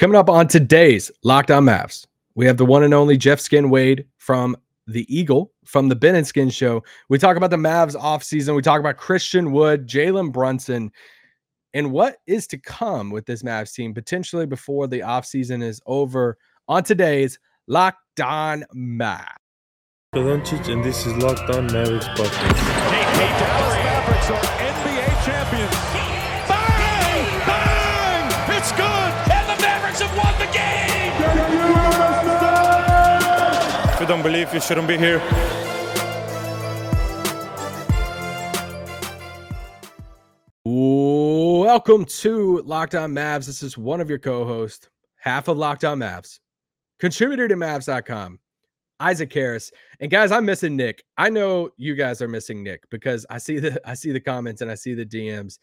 Coming up on today's Locked On Mavs, we have the one and only Jeff Skin Wade from the Eagle from the Ben and Skin Show. We talk about the Mavs offseason. We talk about Christian Wood, Jalen Brunson, and what is to come with this Mavs team potentially before the offseason is over on today's Locked On Mavs. Doncic, and this is Locked On Mavericks podcast. Hey, hey, Dallas Mavericks are NBA champions. Don't believe, you shouldn't be here. Welcome to Locked On Mavs. This is one of your co-hosts, half of Locked On Mavs, contributor to Mavs.com, Isaac Harris. And guys, I'm missing Nick. I know you guys are missing Nick because I see the I see the comments and I see the DMs.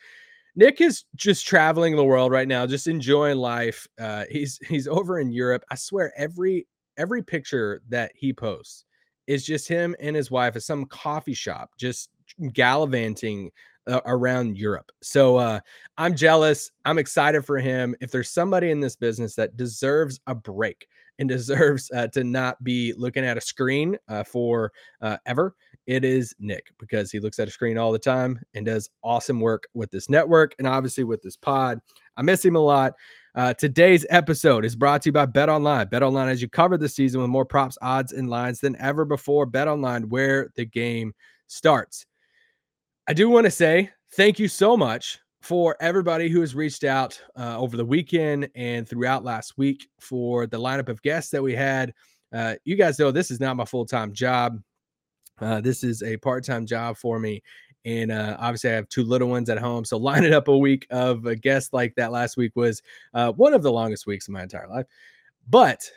Nick is just traveling the world right now, just enjoying life. Uh, he's he's over in Europe. I swear, every every picture that he posts is just him and his wife at some coffee shop, just gallivanting uh, around Europe. So uh, I'm jealous. I'm excited for him. If there's somebody in this business that deserves a break and deserves uh, to not be looking at a screen uh, for uh, ever, it is Nick because he looks at a screen all the time and does awesome work with this network and obviously with this pod. I miss him a lot. Uh, today's episode is brought to you by Bet Online. Bet Online, as you cover the season with more props, odds, and lines than ever before. Bet Online, where the game starts. I do want to say thank you so much for everybody who has reached out uh, over the weekend and throughout last week for the lineup of guests that we had. Uh, you guys know this is not my full time job. Uh, this is a part time job for me. And uh, obviously, I have two little ones at home. So, lining up a week of a guest like that last week was uh, one of the longest weeks of my entire life. But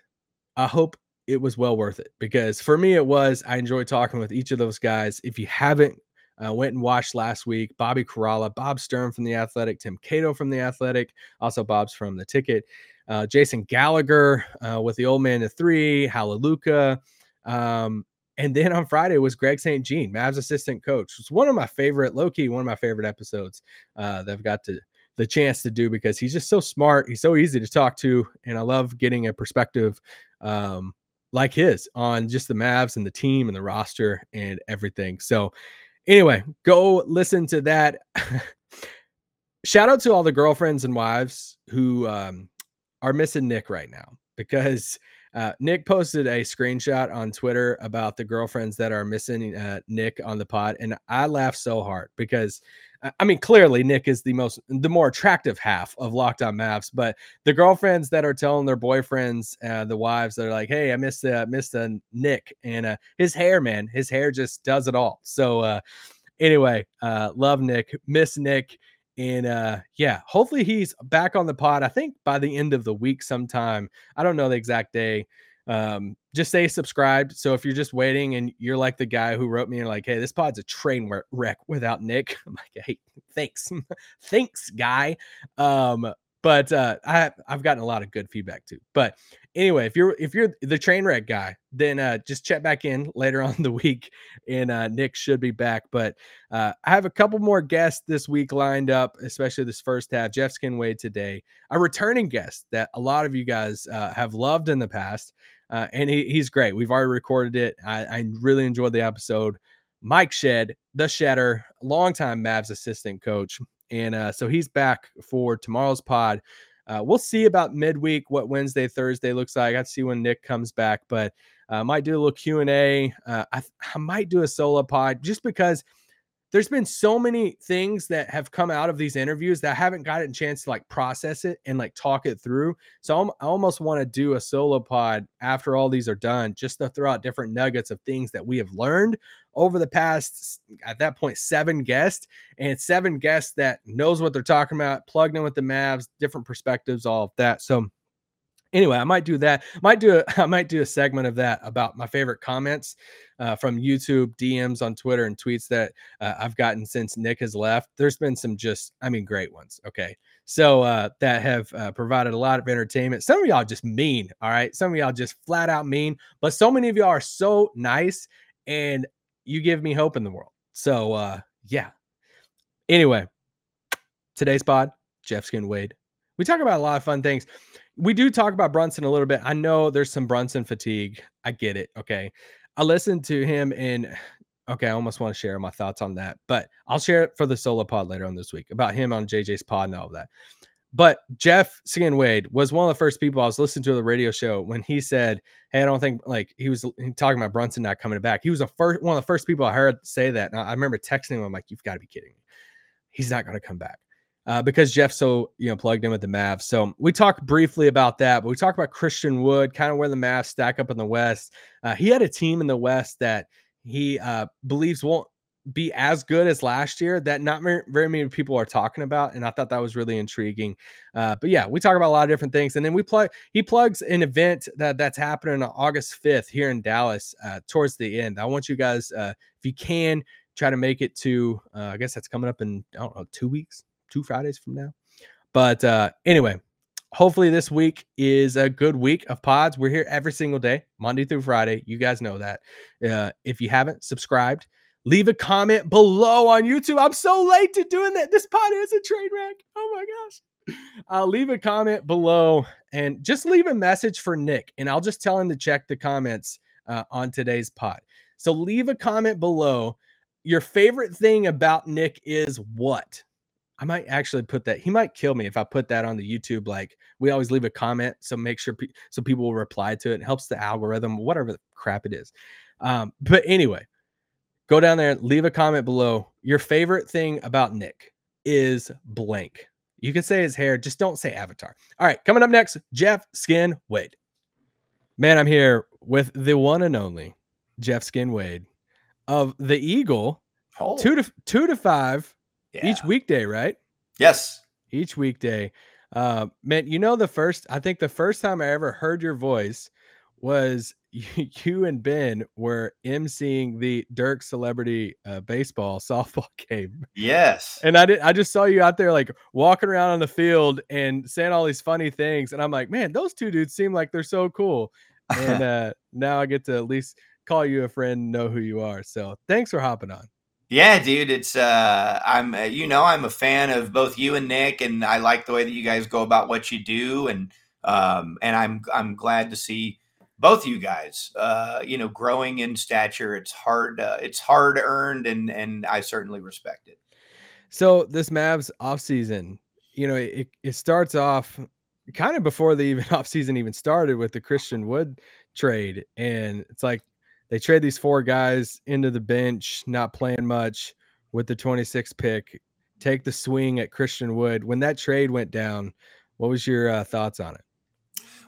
I hope it was well worth it because for me, it was. I enjoyed talking with each of those guys. If you haven't uh, went and watched last week. Bobby Karalla, Bob Sturm from The Athletic, Tim Cato from The Athletic, also Bob's from The Ticket, uh, Jason Gallagher uh, with The Old Man to Three, Hallelujah. Um, and then on Friday was Greg St. Jean, Mavs assistant coach. It's one of my favorite, low key, one of my favorite episodes uh, that I've got to the chance to do because he's just so smart. He's so easy to talk to, and I love getting a perspective um, like his on just the Mavs and the team and the roster and everything. So Anyway, go listen to that. Shout out to all the girlfriends and wives who um, are missing Nick right now because uh, Nick posted a screenshot on Twitter about the girlfriends that are missing uh, Nick on the pod, and I laughed so hard because I mean, clearly Nick is the most the more attractive half of Locked On Mavs, but the girlfriends that are telling their boyfriends, uh, the wives, that are like, "Hey, I missed uh, missed a Nick and uh, his hair, man. His hair just does it all." So, uh, anyway, uh, love Nick, miss Nick, and uh, yeah, hopefully he's back on the pod. I think by the end of the week, sometime. I don't know the exact day um, just stay subscribed. So if you're just waiting and you're like the guy who wrote me and like, hey, this pod's a train wreck without Nick. I'm like, hey, thanks, thanks, guy. Um, but uh, I I've gotten a lot of good feedback too. But anyway, if you're if you're the train wreck guy, then uh, just check back in later on the week, and uh, Nick should be back. But uh, I have a couple more guests this week lined up, especially this first half. Jeff Skin Wade today, a returning guest that a lot of you guys uh, have loved in the past. Uh, and he, he's great. We've already recorded it. I, I really enjoyed the episode. Mike Shed, the Shedder, longtime Mavs assistant coach. And uh, so he's back for tomorrow's pod. Uh, we'll see about midweek what Wednesday, Thursday looks like. I see when Nick comes back, but I uh, might do a little Q and A. Uh, I, I might do a solo pod just because – there's been so many things that have come out of these interviews that I haven't gotten a chance to like process it and like talk it through. So I'm, i almost want to do a solo pod after all these are done, just to throw out different nuggets of things that we have learned over the past, at that point, seven guests and seven guests that knows what they're talking about, plugged in with the Mavs, different perspectives, all of that. So anyway, I might do that. Might do a, I might do a segment of that about my favorite comments uh, from YouTube, DMs on Twitter, and tweets that uh, I've gotten since Nick has left. There's been some just, I mean, great ones. Okay, so uh, that have uh, provided a lot of entertainment. Some of y'all just mean, all right. Some of y'all just flat out mean, but so many of y'all are so nice, and you give me hope in the world. So uh, yeah. Anyway, today's pod, Jeff Skin Wade. We talk about a lot of fun things we do talk about Brunson a little bit. I know there's some Brunson fatigue. I get it. Okay. I listened to him and okay, I almost want to share my thoughts on that, but I'll share it for the solo pod later on this week about him on JJ's pod and all of that. But Jeff Skin Wade was one of the first people I was listening to the radio show when he said, Hey, I don't think like he was talking about Brunson not coming back. He was the first one of the first people I heard say that. And I remember texting him, I'm like, You've got to be kidding me. He's not going to come back. Uh, because Jeff's so you know plugged in with the Mavs. So we talked briefly about that, but we talked about Christian Wood, kind of where the Mavs stack up in the West. Uh, he had a team in the West that he uh, believes won't be as good as last year that not very many people are talking about and i thought that was really intriguing uh, but yeah we talk about a lot of different things and then we plug he plugs an event that that's happening on august 5th here in dallas uh, towards the end i want you guys uh, if you can try to make it to uh, i guess that's coming up in i don't know two weeks two fridays from now but uh, anyway hopefully this week is a good week of pods we're here every single day monday through friday you guys know that uh, if you haven't subscribed leave a comment below on YouTube. I'm so late to doing that. This pod is a train wreck. Oh my gosh. Uh, leave a comment below and just leave a message for Nick, and I'll just tell him to check the comments uh, on today's pod. So leave a comment below. Your favorite thing about Nick is what? I might actually put that. He might kill me if I put that on the YouTube. Like we always leave a comment, so make sure pe- so people will reply to it. it. Helps the algorithm, whatever the crap it is. Um, but anyway, go down there, and leave a comment below. Your favorite thing about Nick is blank. You can say his hair, just don't say avatar. All right, coming up next, Jeff Skin Wade. Man, I'm here with the one and only Jeff Skin Wade of the Eagle. Oh. Two to two to five yeah. each weekday, right? Yes. Each weekday. Uh, man, you know the first. I think the first time I ever heard your voice was you and Ben were emceeing the Dirk Celebrity uh, Baseball softball game. Yes. And I did. I just saw you out there like walking around on the field and saying all these funny things, and I'm like, man, those two dudes seem like they're so cool. And uh, now I get to at least call you a friend, know who you are. So thanks for hopping on. Yeah, dude, it's uh I'm uh, you know, I'm a fan of both you and Nick and I like the way that you guys go about what you do and um and I'm I'm glad to see both you guys, uh, you know, growing in stature. It's hard. Uh, it's hard earned, and and I certainly respect it. So this Mavs offseason, you know, it, it starts off kind of before the even offseason even started with the Christian Wood trade, and it's like they trade these four guys into the bench, not playing much with the 26th pick. Take the swing at Christian Wood. When that trade went down, what was your uh, thoughts on it?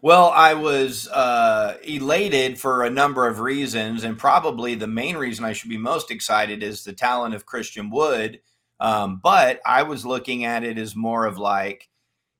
Well, I was uh, elated for a number of reasons, and probably the main reason I should be most excited is the talent of Christian Wood. Um, but I was looking at it as more of like,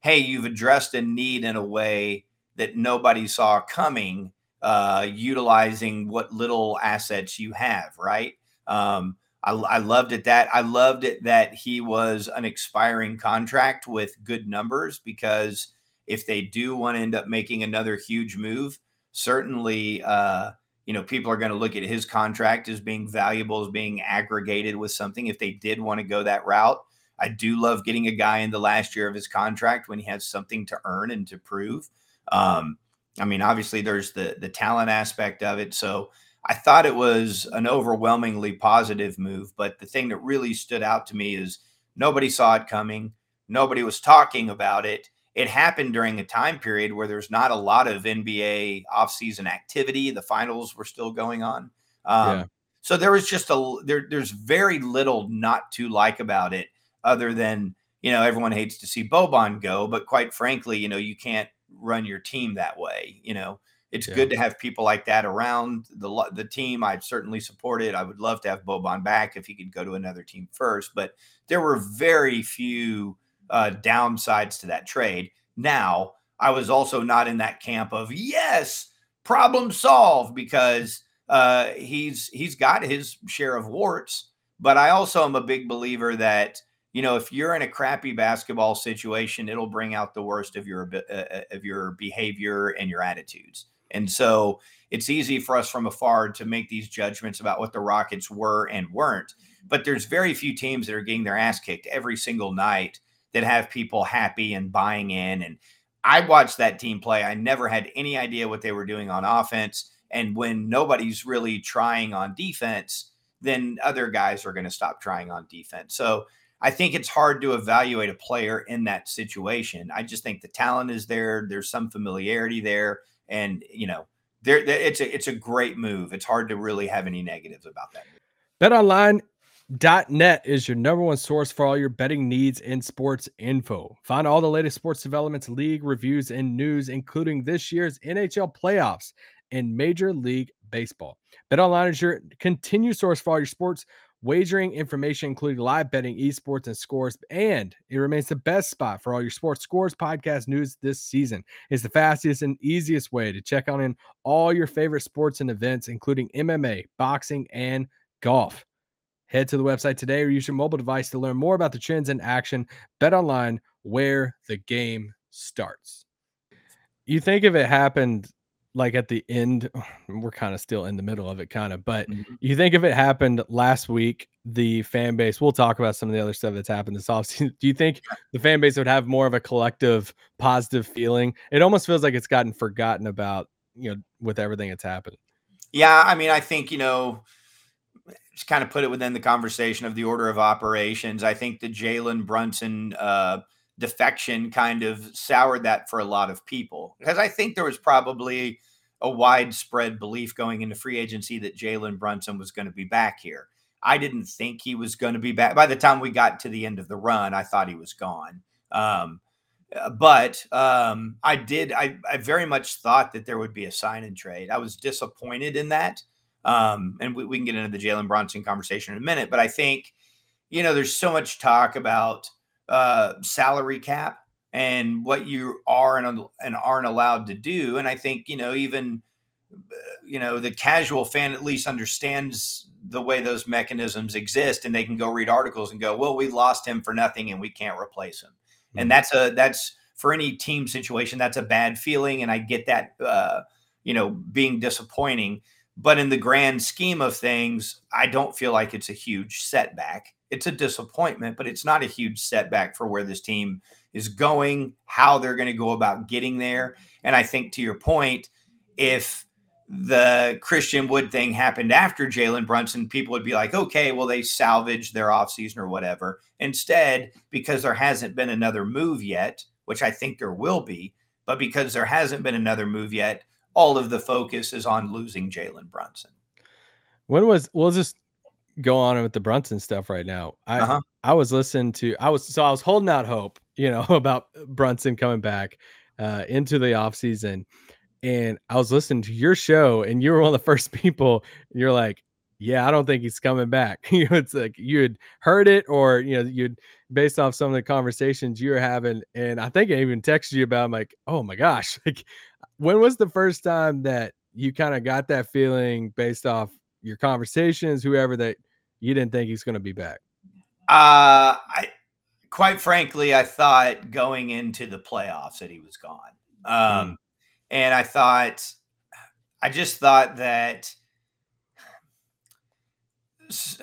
hey, you've addressed a need in a way that nobody saw coming, uh, utilizing what little assets you have, right? Um, I, I loved it that I loved it that he was an expiring contract with good numbers because if they do want to end up making another huge move, certainly, uh, you know, people are going to look at his contract as being valuable, as being aggregated with something. If they did want to go that route, I do love getting a guy in the last year of his contract when he has something to earn and to prove. Um, I mean, obviously, there's the the talent aspect of it. So I thought it was an overwhelmingly positive move. But the thing that really stood out to me is nobody saw it coming. Nobody was talking about it it happened during a time period where there's not a lot of NBA offseason activity. The finals were still going on. Um, yeah. So there was just a there. There's very little not to like about it, other than you know everyone hates to see Boban go, but quite frankly, you know you can't run your team that way. You know it's yeah. good to have people like that around the the team. I'd certainly support it. I would love to have Boban back if he could go to another team first, but there were very few uh, downsides to that trade. Now, I was also not in that camp of yes, problem solved because uh, he's he's got his share of warts. But I also am a big believer that you know if you're in a crappy basketball situation, it'll bring out the worst of your uh, uh, of your behavior and your attitudes. And so it's easy for us from afar to make these judgments about what the Rockets were and weren't. But there's very few teams that are getting their ass kicked every single night that have people happy and buying in. And I watched that team play. I never had any idea what they were doing on offense. And when nobody's really trying on defense, then other guys are going to stop trying on defense. So I think it's hard to evaluate a player in that situation. I just think the talent is there. There's some familiarity there, and you know, there it's a it's a great move. It's hard to really have any negatives about that. BetOnline.net is your number one source for all your betting needs and sports info. Find all the latest sports developments, league reviews, and news, including this year's NHL playoffs and Major League Baseball. BetOnline is your continued source for all your sports wagering information, including live betting, esports, and scores. And it remains the best spot for all your sports scores, podcast news this season. It's the fastest and easiest way to check on in all your favorite sports and events, including MMA, boxing, and golf. Head to the website today or use your mobile device to learn more about the trends in action. Bet online where the game starts. You think if it happened like at the end, we're kind of still in the middle of it, kind of. But mm-hmm. you think if it happened last week, the fan base, we'll talk about some of the other stuff that's happened this offseason. Do you think the fan base would have more of a collective positive feeling? It almost feels like it's gotten forgotten about, you know, with everything that's happened. Yeah. I mean, I think, you know, just kind of put it within the conversation of the order of operations. I think the Jalen Brunson, uh, defection kind of soured that for a lot of people because I think there was probably a widespread belief going into free agency that Jalen Brunson was going to be back here. I didn't think he was going to be back. By the time we got to the end of the run, I thought he was gone. Um, uh, but um, I did. I, I, very much thought that there would be a sign and trade. I was disappointed in that. Um, and we, we, can get into the Jalen Brunson conversation in a minute. But I think, you know, there's so much talk about uh, salary cap and what you are and, and aren't allowed to do. And I think, you know, even, uh, you know, the casual fan at least understands the way those mechanisms exist and they can go read articles and go, well, we lost him for nothing and we can't replace him. Mm-hmm. And that's a, that's for any team situation, that's a bad feeling. And I get that, uh, you know, being disappointing. But in the grand scheme of things, I don't feel like it's a huge setback it's a disappointment, but it's not a huge setback for where this team is going, how they're going to go about getting there. And I think to your point, if the Christian Wood thing happened after Jalen Brunson, people would be like, okay, well, they salvaged their offseason or whatever. Instead, because there hasn't been another move yet, which I think there will be, but because there hasn't been another move yet, all of the focus is on losing Jalen Brunson. When was, we'll just go on with the Brunson stuff right now. I uh-huh. I was listening to I was so I was holding out hope, you know, about Brunson coming back uh into the off season. And I was listening to your show, and you were one of the first people. you're like, "Yeah, I don't think he's coming back." you know, it's like you had heard it, or you know, you'd based off some of the conversations you were having. And I think I even texted you about. I'm like, "Oh my gosh!" Like, when was the first time that you kind of got that feeling based off your conversations, whoever that you didn't think he's going to be back? Uh, I quite frankly, I thought going into the playoffs that he was gone. Um, mm. and I thought, I just thought that.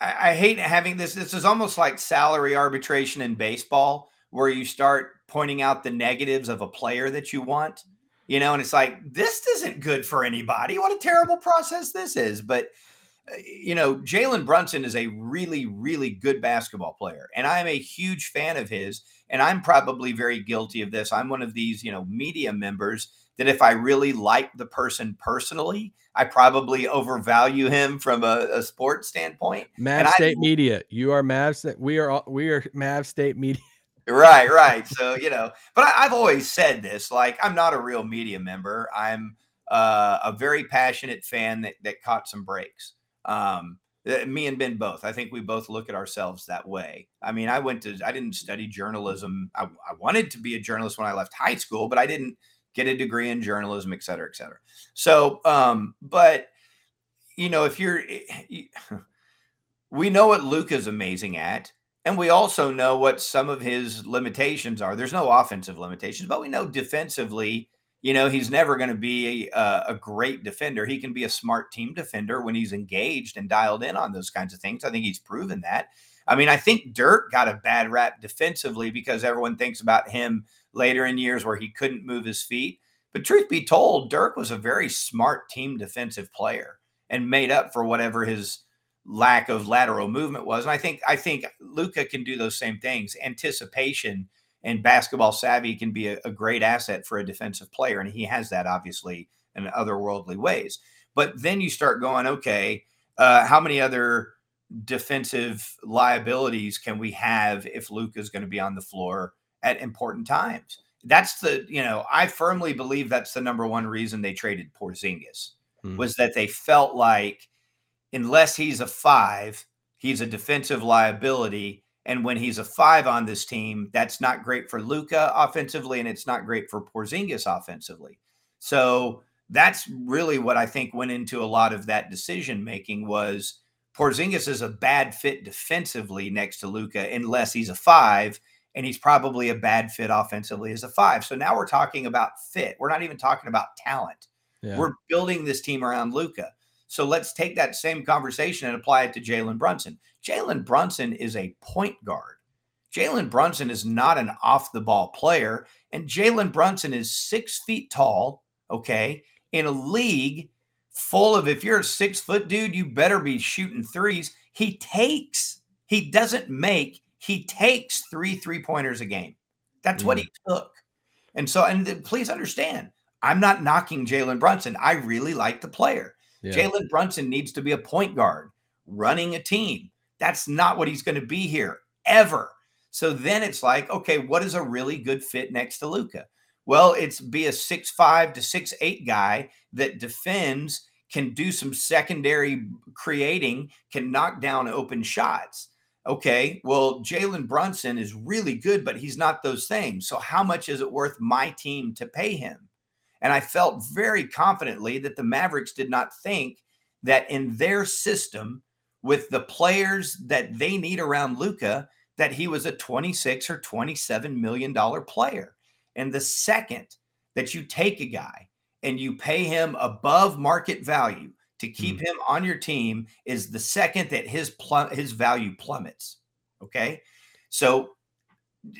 I, I hate having this. This is almost like salary arbitration in baseball, where you start pointing out the negatives of a player that you want you know, and it's like, this isn't good for anybody. What a terrible process this is. But, uh, you know, Jalen Brunson is a really, really good basketball player. And I'm a huge fan of his. And I'm probably very guilty of this. I'm one of these, you know, media members that if I really like the person personally, I probably overvalue him from a, a sports standpoint. Mav State I, Media. You are Mavs. We are we are Mav State Media. Right, right. So, you know, but I, have always said this like, I'm not a real media member. I'm uh, a very passionate fan that, that caught some breaks. Um, me and Ben both. I think we both look at ourselves that way. I mean, I went to, I didn't study journalism. I, I wanted to be a journalist when I left high school, but I didn't get a degree in journalism, et cetera, et cetera. So, um, but, you know, if you're, you, we know what Luka is amazing at and we also know what some of his limitations are. There's no offensive limitations, but we know defensively, you know, he's never going to be a, uh, a, great defender. He can be a smart team defender when he's engaged and dialed in on those kinds of things. I think he's proven that. I mean, I think Dirk got a bad rap defensively because everyone thinks about him later in years where he couldn't move his feet. But truth be told, Dirk was a very smart team defensive player and made up for whatever his lack of lateral movement was. And I think I think Luka can do those same things. Anticipation and basketball savvy can be a, a, great asset for a defensive player, and he has that obviously in otherworldly ways. But then you start going, okay, uh, how many other defensive liabilities can we have if Luka is going to be on the floor at important times? That's the you know I firmly believe that's the number one reason they traded Porzingis hmm. was that they felt like unless he's a five, he's a defensive liability. And when he's a five on this team, that's not great for Luka offensively, and it's not great for Porzingis offensively. So that's really what I think went into a lot of that decision making was Porzingis is a bad fit defensively next to Luka unless he's a five, and he's probably a bad fit offensively as a five. So now we're talking about fit. We're not even talking about talent. Yeah. We're building this team around Luka. So let's take that same conversation and apply it to Jalen Brunson. Jalen Brunson is a point guard. Jalen Brunson is not an off the ball player. And Jalen Brunson is six feet tall, okay, in a league full of, if you're a six foot dude, you better be shooting threes. He takes, he doesn't make, he takes three three pointers a game. That's mm. what he took. And so, and please understand, I'm not knocking Jalen Brunson. I really like the player. Yeah. Jalen Brunson needs to be a point guard running a team. That's not what he's going to be here ever. So then it's like, okay, what is a really good fit next to Luka? Well, it's be a six five to six eight guy that defends, can do some secondary creating, can knock down open shots. Okay, well, Jalen Brunson is really good, but he's not those things. So, how much is it worth my team to pay him? And I felt very confidently that the Mavericks did not think that in their system, with the players that they need around Luka, that he was a 26 or 27 million dollar player. And the second that you take a guy and you pay him above market value to keep mm. him on your team is the second that his plum, his value plummets. Okay, so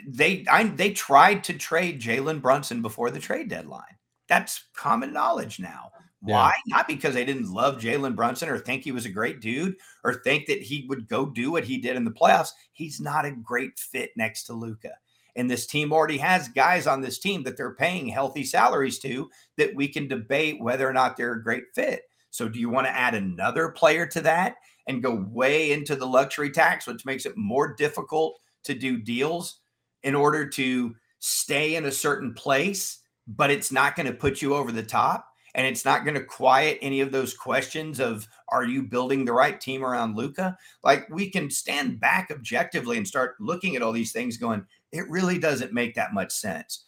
they I, they tried to trade Jalen Brunson before the trade deadline. That's common knowledge now. Yeah. Why? Not because they didn't love Jalen Brunson or think he was a great dude or think that he would go do what he did in the playoffs. He's not a great fit next to Luka. And this team already has guys on this team that they're paying healthy salaries to that we can debate whether or not they're a great fit. So, do you want to add another player to that and go way into the luxury tax, which makes it more difficult to do deals in order to stay in a certain place? But it's not going to put you over the top and it's not going to quiet any of those questions of are you building the right team around Luka? Like we can stand back objectively and start looking at all these things going, it really doesn't make that much sense.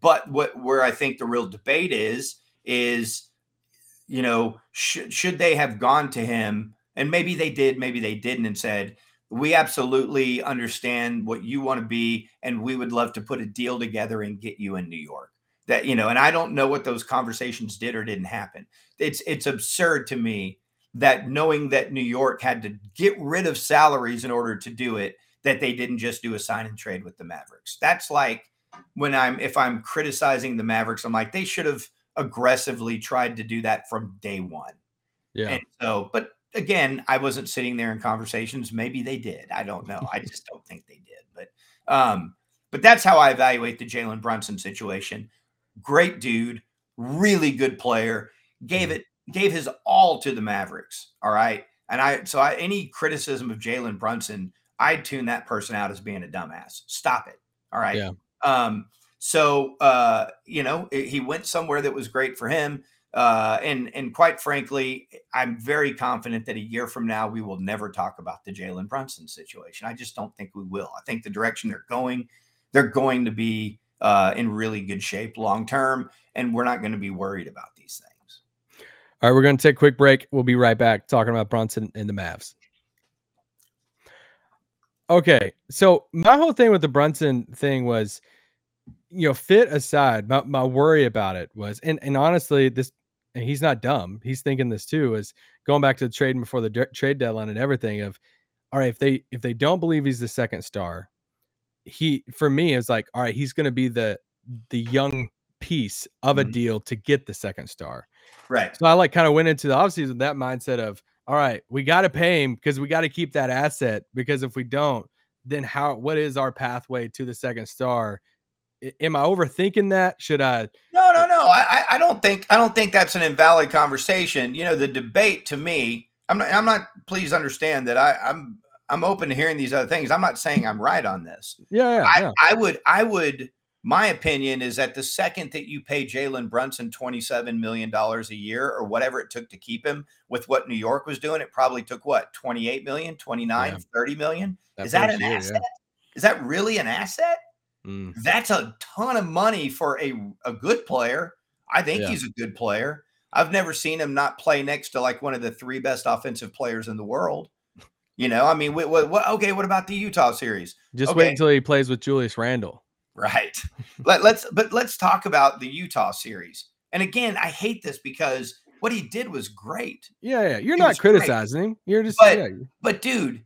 But what where I think the real debate is is you know, should should they have gone to him and maybe they did, maybe they didn't and said, we absolutely understand what you want to be and we would love to put a deal together and get you in New York that you know and i don't know what those conversations did or didn't happen. It's it's absurd to me that knowing that new york had to get rid of salaries in order to do it that they didn't just do a sign and trade with the mavericks. That's like when i'm if i'm criticizing the mavericks i'm like they should have aggressively tried to do that from day one. Yeah. And so but again i wasn't sitting there in conversations. Maybe they did. I don't know. I just don't think they did. But um but that's how i evaluate the jalen brunson situation great dude, really good player. Gave mm-hmm. it gave his all to the Mavericks. All right, and I so I, any criticism of Jalen Brunson, I'd tune that person out as being a dumbass. Stop it. All right. Yeah. Um. So uh, you know, he went somewhere that was great for him. Uh, and and quite frankly, I'm very confident that a year from now we will never talk about the Jalen Brunson situation. I just don't think we will. I think the direction they're going, they're going to be uh, in really good shape long term, and we're not going to be worried about these things. All right, we're going to take a quick break. We'll be right back talking about Brunson and the Mavs. Okay, so my whole thing with the Brunson thing was, you know, fit aside, my, my worry about it was, and and honestly, this and he's not dumb. He's thinking this too. Is going back to the trading before the de- trade deadline and everything. Of all right, if they if they don't believe he's the second star, he for me is like all right he's going to be the the young piece of a Mhm. deal to get the second star. Right. So I like kind of went into the offseason with that mindset of, all right, we got to pay him because we got to keep that asset. Because if we don't, then how? What is our pathway to the second star? I- Am I overthinking that? Should I? No, no, no. I, I- I don't think I don't think that's an invalid conversation. You know, the debate to me, I'm not. I'm not. Please understand that I, I'm. I'm open to hearing these other things. I'm not saying I'm right on this. Yeah, yeah, I, yeah. I would. I would. My opinion is that the second that you pay Jalen Brunson $27 million a year or whatever it took to keep him with what New York was doing, it probably took what, 28 million, 29, Yeah. 30 million? is that an year, yeah. asset? Is that really an asset? Mm, That's a ton of money for a, a good player. I think Yeah. he's a good player. I've never seen him not play next to like one of the three best offensive players in the world. You know, I mean, what, what, okay, what about the Utah series? Just Okay. wait until he plays with Julius Randle. Right. Let, let's but let's talk about the Utah series. And again, I hate this because what he did was great. Yeah, yeah. You're not was great. criticizing him. You're just But- yeah. But dude,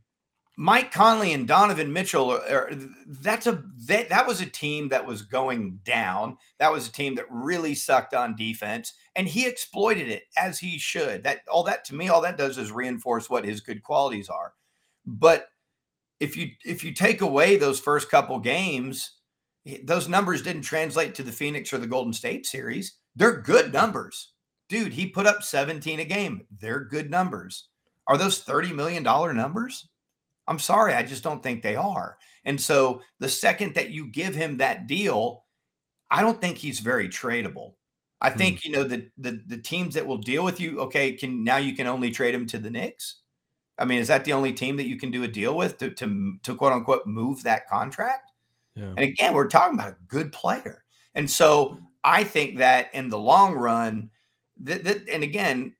Mike Conley and Donovan Mitchell are, are that's a that, that was a team that was going down. That was a team that really sucked on defense and he exploited it as he should. That all that to me all that does is reinforce what his good qualities are. But if you if you take away those first couple games, eh, those numbers didn't translate to the Phoenix or the Golden State series. They're good numbers. Dude, he put up 17 a game. They're good numbers. Are those $30 million numbers? I'm sorry, I just don't think they are. And so the second that you give him that deal, I don't think he's very tradable. I Hmm. think you know the, the the teams that will deal with you. Okay, can now you can only trade him to the Knicks. I mean, is that the only team that you can do a deal with to to, to quote unquote move that contract? yeah. And again, we're talking about a good player. And so I think that in the long run, that, that and again,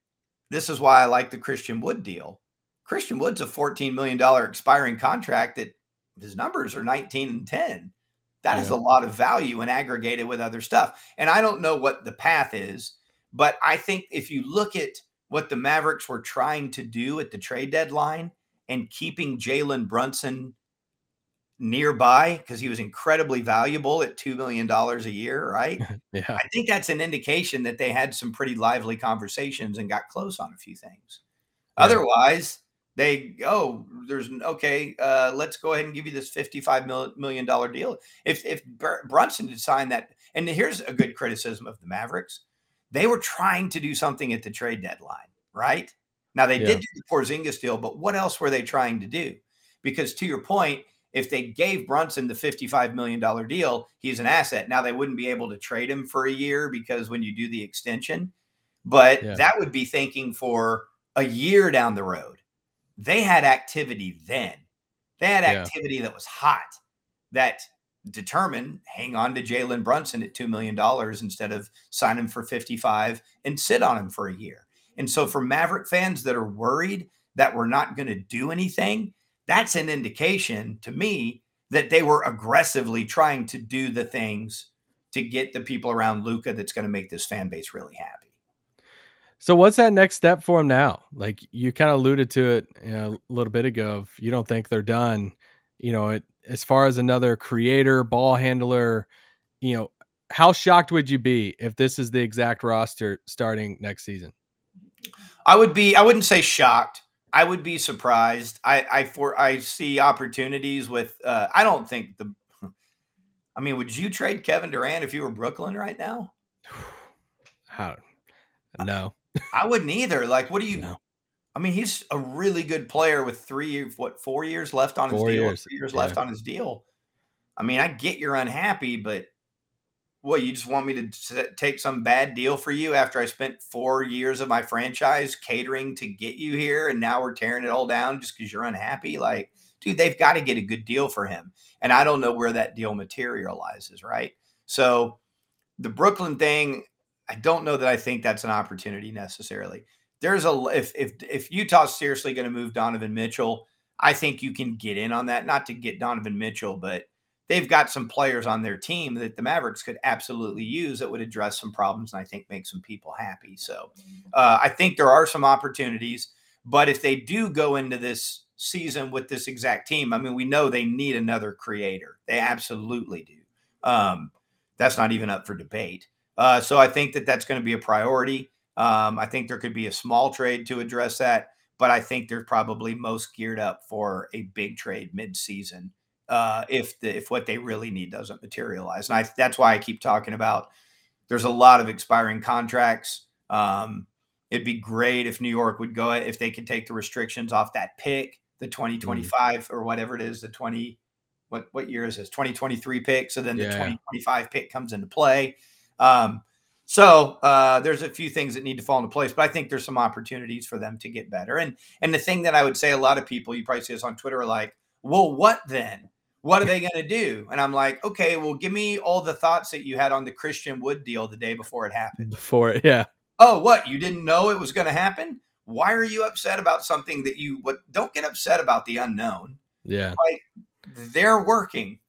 this is why I like the Christian Wood deal. Christian Wood's a $14 million expiring contract that his numbers are 19 and 10. That is Yeah. a lot of value and aggregated with other stuff. And I don't know what the path is, but I think if you look at what the Mavericks were trying to do at the trade deadline and keeping Jalen Brunson nearby because he was incredibly valuable at $2 million a year, right? Yeah. I think that's an indication that they had some pretty lively conversations and got close on a few things. Yeah. Otherwise, they oh, there's okay. Uh, let's go ahead and give you this $55 million deal. If if Br- Brunson had signed that, and here's a good criticism of the Mavericks, they were trying to do something at the trade deadline, right? Now they Yeah. did do the Porzingis deal, but what else were they trying to do? Because to your point, if they gave Brunson the $55 million deal, he's an asset. Now they wouldn't be able to trade him for a year because when you do the extension, but Yeah. that would be thinking for a year down the road. They had activity then. They had Yeah. activity that was hot that determined hang on to Jalen Brunson at $2 million instead of sign him for 55 and sit on him for a year. And so for Maverick fans that are worried that we're not going to do anything, that's an indication to me that they were aggressively trying to do the things to get the people around Luka that's going to make this fan base really happy. So what's that next step for him now? Like you kind of alluded to it you know, a little bit ago. If you don't think they're done, you know, it, as far as another creator, ball handler, you know, how shocked would you be if this is the exact roster starting next season? I would be I wouldn't say shocked. I would be surprised. I I for I see opportunities with uh I don't think the I mean, would you trade Kevin Durant if you were Brooklyn right now? How? No, I wouldn't either. Like, what do you? No. I mean, he's a really good player with three, what, four years left on his deal. years, Three years yeah. left on his deal. I mean, I get you're unhappy, but what you just want me to take some bad deal for you after I spent four years of my franchise catering to get you here, and now we're tearing it all down just because you're unhappy? Like, dude, they've got to get a good deal for him, and I don't know where that deal materializes. Right, so the Brooklyn thing. I don't know that I think that's an opportunity necessarily. There's a if if if Utah's seriously going to move Donovan Mitchell, I think you can get in on that. Not to get Donovan Mitchell, but they've got some players on their team that the Mavericks could absolutely use that would address some problems and I think make some people happy. So uh, I think there are some opportunities, but if they do go into this season with this exact team, I mean, we know they need another creator. They absolutely do. Um, That's not even up for debate. Uh, so I think that that's going to be a priority. Um, I think there could be a small trade to address that, but I think they're probably most geared up for a big trade mid-season uh, if the if what they really need doesn't materialize. And I, that's why I keep talking about. There's a lot of expiring contracts. Um, it'd be great if New York would go if they could take the restrictions off that pick, the 2025 mm. or whatever it is, the 20 what what year is this? 2023 pick. So then the 2025 pick comes into play. Um, so uh, there's a few things that need to fall into place, but I think there's some opportunities for them to get better. And and the thing that I would say a lot of people, you probably see this on Twitter, are like, well, what then? What are they going to do? And I'm like, okay, well, give me all the thoughts that you had on the Christian Wood deal the day before it happened. Before it, yeah. Oh, what? You didn't know it was going to happen? Why are you upset about something that you what? Don't get upset about the unknown. Yeah. Like they're working.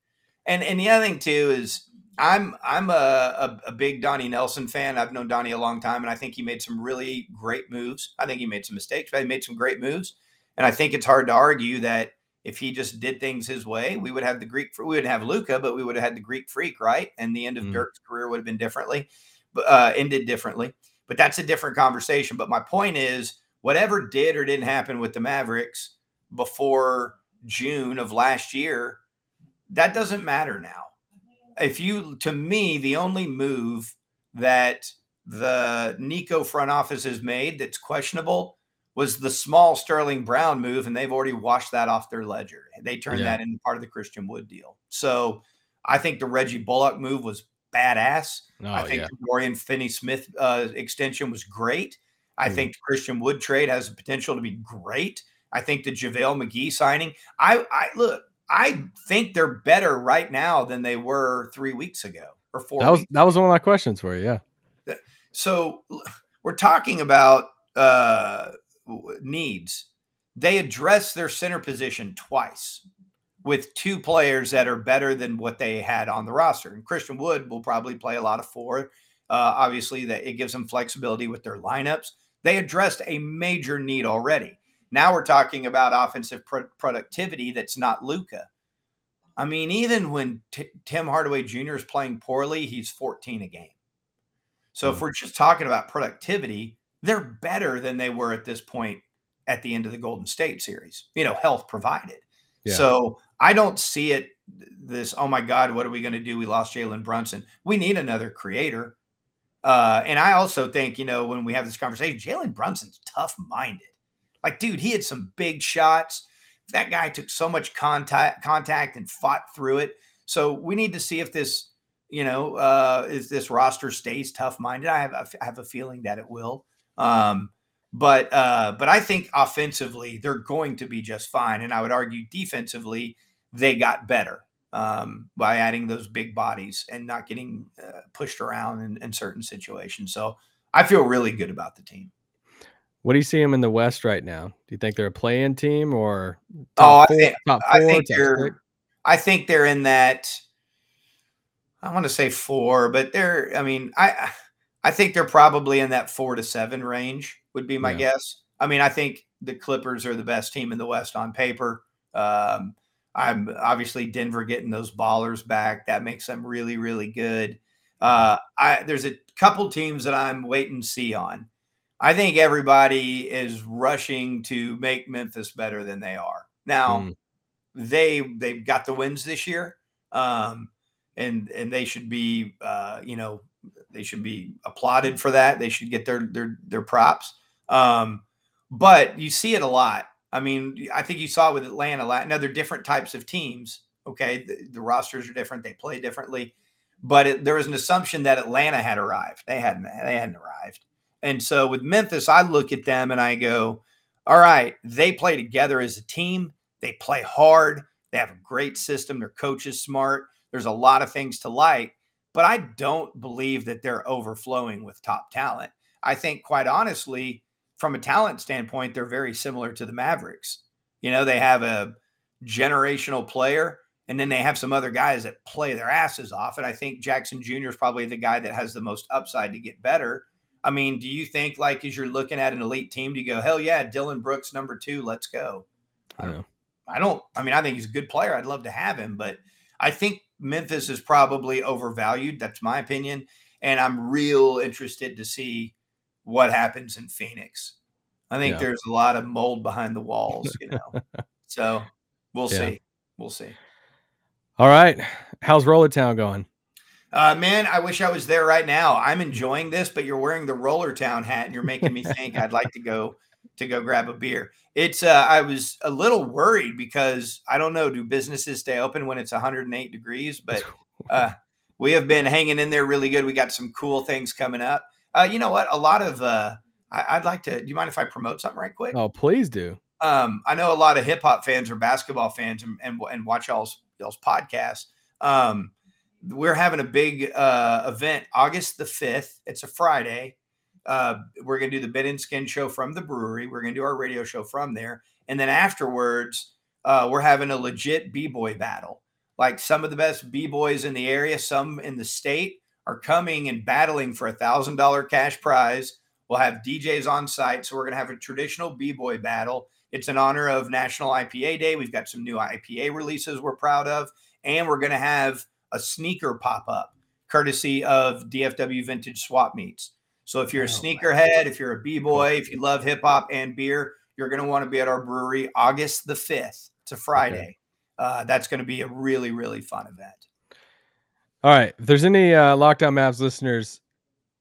And and the other thing too is I'm I'm a, a, a, big Donnie Nelson fan. I've known Donnie a long time, and I think he made some really great moves. I think he made some mistakes, but he made some great moves. And I think it's hard to argue that if he just did things his way, we would have the Greek. We would have Luka, but we would have had the Greek Freak, right? And the end of mm. Dirk's career would have been differently, uh, ended differently. But that's a different conversation. But my point is, whatever did or didn't happen with the Mavericks before June of last year, that doesn't matter now if you to me the only move that the Nico front office has made that's questionable was the small Sterling Brown move, and they've already washed that off their ledger. They turned yeah. that into part of the Christian Wood deal. So I think the Reggie Bullock move was badass. Oh, I think yeah. the Dorian Finney Smith uh, extension was great. I mm. think the Christian Wood trade has the potential to be great. I think the JaVale McGee signing. I, I look. I think they're better right now than they were three weeks ago or four. That was that was one of my questions for you. Yeah. So we're talking about uh, needs. They address their center position twice with two players that are better than what they had on the roster. And Christian Wood will probably play a lot of four. Uh, obviously, that it gives them flexibility with their lineups. They addressed a major need already. Now we're talking about offensive pro- productivity that's not Luka. I mean, even when T- Tim Hardaway Jr. is playing poorly, he's 14 a game. So mm-hmm. if we're just talking about productivity, they're better than they were at this point at the end of the Golden State series, you know, health provided. Yeah. So I don't see it this, oh my God, what are we going to do? We lost Jalen Brunson. We need another creator. Uh, and I also think, you know, when we have this conversation, Jalen Brunson's tough minded. Like, dude, he had some big shots. That guy took so much contact contact and fought through it. So we need to see if this, you know, uh, if this roster stays tough minded. I have I have a feeling that it will. Um, but uh, but I think offensively they're going to be just fine, and I would argue defensively they got better um, by adding those big bodies and not getting uh, pushed around in, in certain situations. So I feel really good about the team. What do you see them in the West right now? Do you think they're a playing team or oh, I think, four, I think they're I think they're in that. I want to say four, but they're. I mean, I I think they're probably in that four to seven range. Would be my yeah. guess. I mean, I think the Clippers are the best team in the West on paper. Um, I'm obviously Denver getting those ballers back. That makes them really, really good. Uh, I there's a couple teams that I'm waiting to see on. I think everybody is rushing to make Memphis better than they are. Now, mm. they they've got the wins this year, um, and and they should be uh, you know they should be applauded for that. They should get their their their props. Um, but you see it a lot. I mean, I think you saw it with Atlanta. Now they're different types of teams. Okay, the, the rosters are different. They play differently. But it, there was an assumption that Atlanta had arrived. They hadn't. They hadn't arrived. And so with Memphis, I look at them and I go, all right, they play together as a team. They play hard. They have a great system. Their coach is smart. There's a lot of things to like, but I don't believe that they're overflowing with top talent. I think, quite honestly, from a talent standpoint, they're very similar to the Mavericks. You know, they have a generational player, and then they have some other guys that play their asses off. And I think Jackson Jr. is probably the guy that has the most upside to get better. I mean, do you think like as you're looking at an elite team, do you go, hell yeah, Dillon Brooks number two, let's go? I don't, I don't. I mean, I think he's a good player. I'd love to have him, but I think Memphis is probably overvalued. That's my opinion. And I'm real interested to see what happens in Phoenix. I think Yeah. there's a lot of mold behind the walls, you know. so we'll Yeah. see. We'll see. All right. How's Roller Town going? Uh, man, I wish I was there right now. I'm enjoying this, but you're wearing the Rollertown hat, and you're making me think I'd like to go to go grab a beer. It's uh, I was a little worried because I don't know, do businesses stay open when it's 108 degrees? But uh, we have been hanging in there really good. We got some cool things coming up. Uh, you know what? A lot of uh, I, I'd like to. Do you mind if I promote something right quick? Oh, please do. um, I know a lot of hip hop fans or basketball fans and, and, and watch y'all's, y'all's podcasts. Um, we're having a big uh, event August the 5th. It's a Friday. Uh, we're going to do the Bit and Skin show from the brewery. We're going to do our radio show from there. And then afterwards, uh, we're having a legit B boy battle. Like some of the best B boys in the area, some in the state are coming and battling for a thousand dollar cash prize. We'll have DJs on site. So we're going to have a traditional B boy battle. It's in honor of National IPA Day. We've got some new IPA releases we're proud of. And we're going to have a sneaker pop up courtesy of DFW Vintage Swap Meets. So if you're a Oh, sneakerhead, if you're a B boy, if you love hip hop and beer, you're going to want to be at our brewery August the 5th. It's a Friday. Uh, that's going to be a really, really fun event. All right. If there's any uh, Locked On Mavs listeners,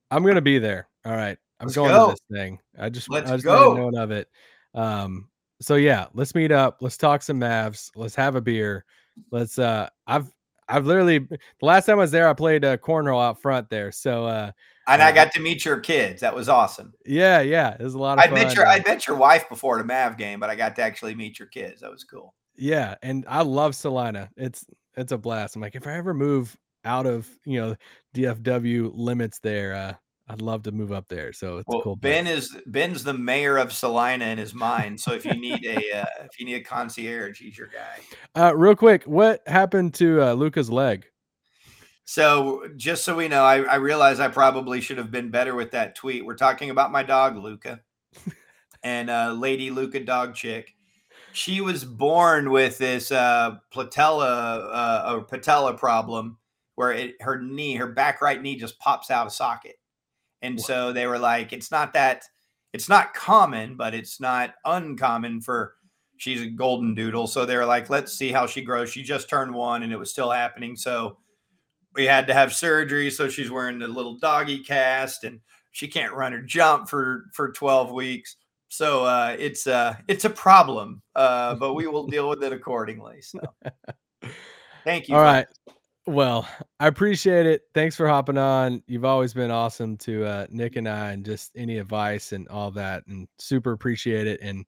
I'm gonna be there. All right. I'm Let's going go. to this thing. I just Let's I just go. note of it. Um, so yeah, let's meet up. Let's talk some Mavs. Let's have a beer. Let's uh I've I've literally the last time I was there, I played uh, cornhole out front there. So uh And I Uh, got to meet your kids. That was awesome. yeah, yeah, it was a lot of I met your uh, I met your wife before the Mav game, but I got to actually meet your kids. That was cool. Yeah, and I love Celina. It's it's a blast. I'm like, if I ever move out of you know DFW limits there, uh, I'd love to move up there. So it's Well, cool. place. Ben is Ben's the mayor of Celina in his mind. So if you need a uh, if you need a concierge, he's your guy. Uh, real quick, what happened to uh, Luka's leg? So just so we know, I, I realize I probably should have been better with that tweet. We're talking about my dog Luka and uh, Lady Luka dog chick. She was born with this uh, patella uh, or patella problem where it, her knee, her back right knee, just pops out of socket. And Wow. so they were like, it's not that, it's not common, but it's not uncommon for. She's a golden doodle, so they were like, let's see how she grows. She just turned one, and it was still happening. So we had to have surgery so she's wearing the little doggy cast and she can't run or jump for for 12 weeks so uh it's uh it's a problem uh but we will deal with it accordingly so thank you All right. Well, I appreciate it. Thanks for hopping on. You've always been awesome to uh, Nick and I, and just any advice and all that, and super appreciate it. And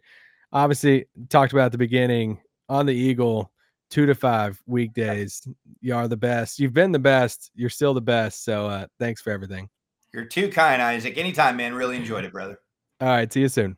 obviously, talked about at the beginning on the Eagle, two to five weekdays. You are the best. You've been the best. You're still the best. So uh, thanks for everything. you're too kind isaac anytime man really enjoyed it brother All right. See you soon.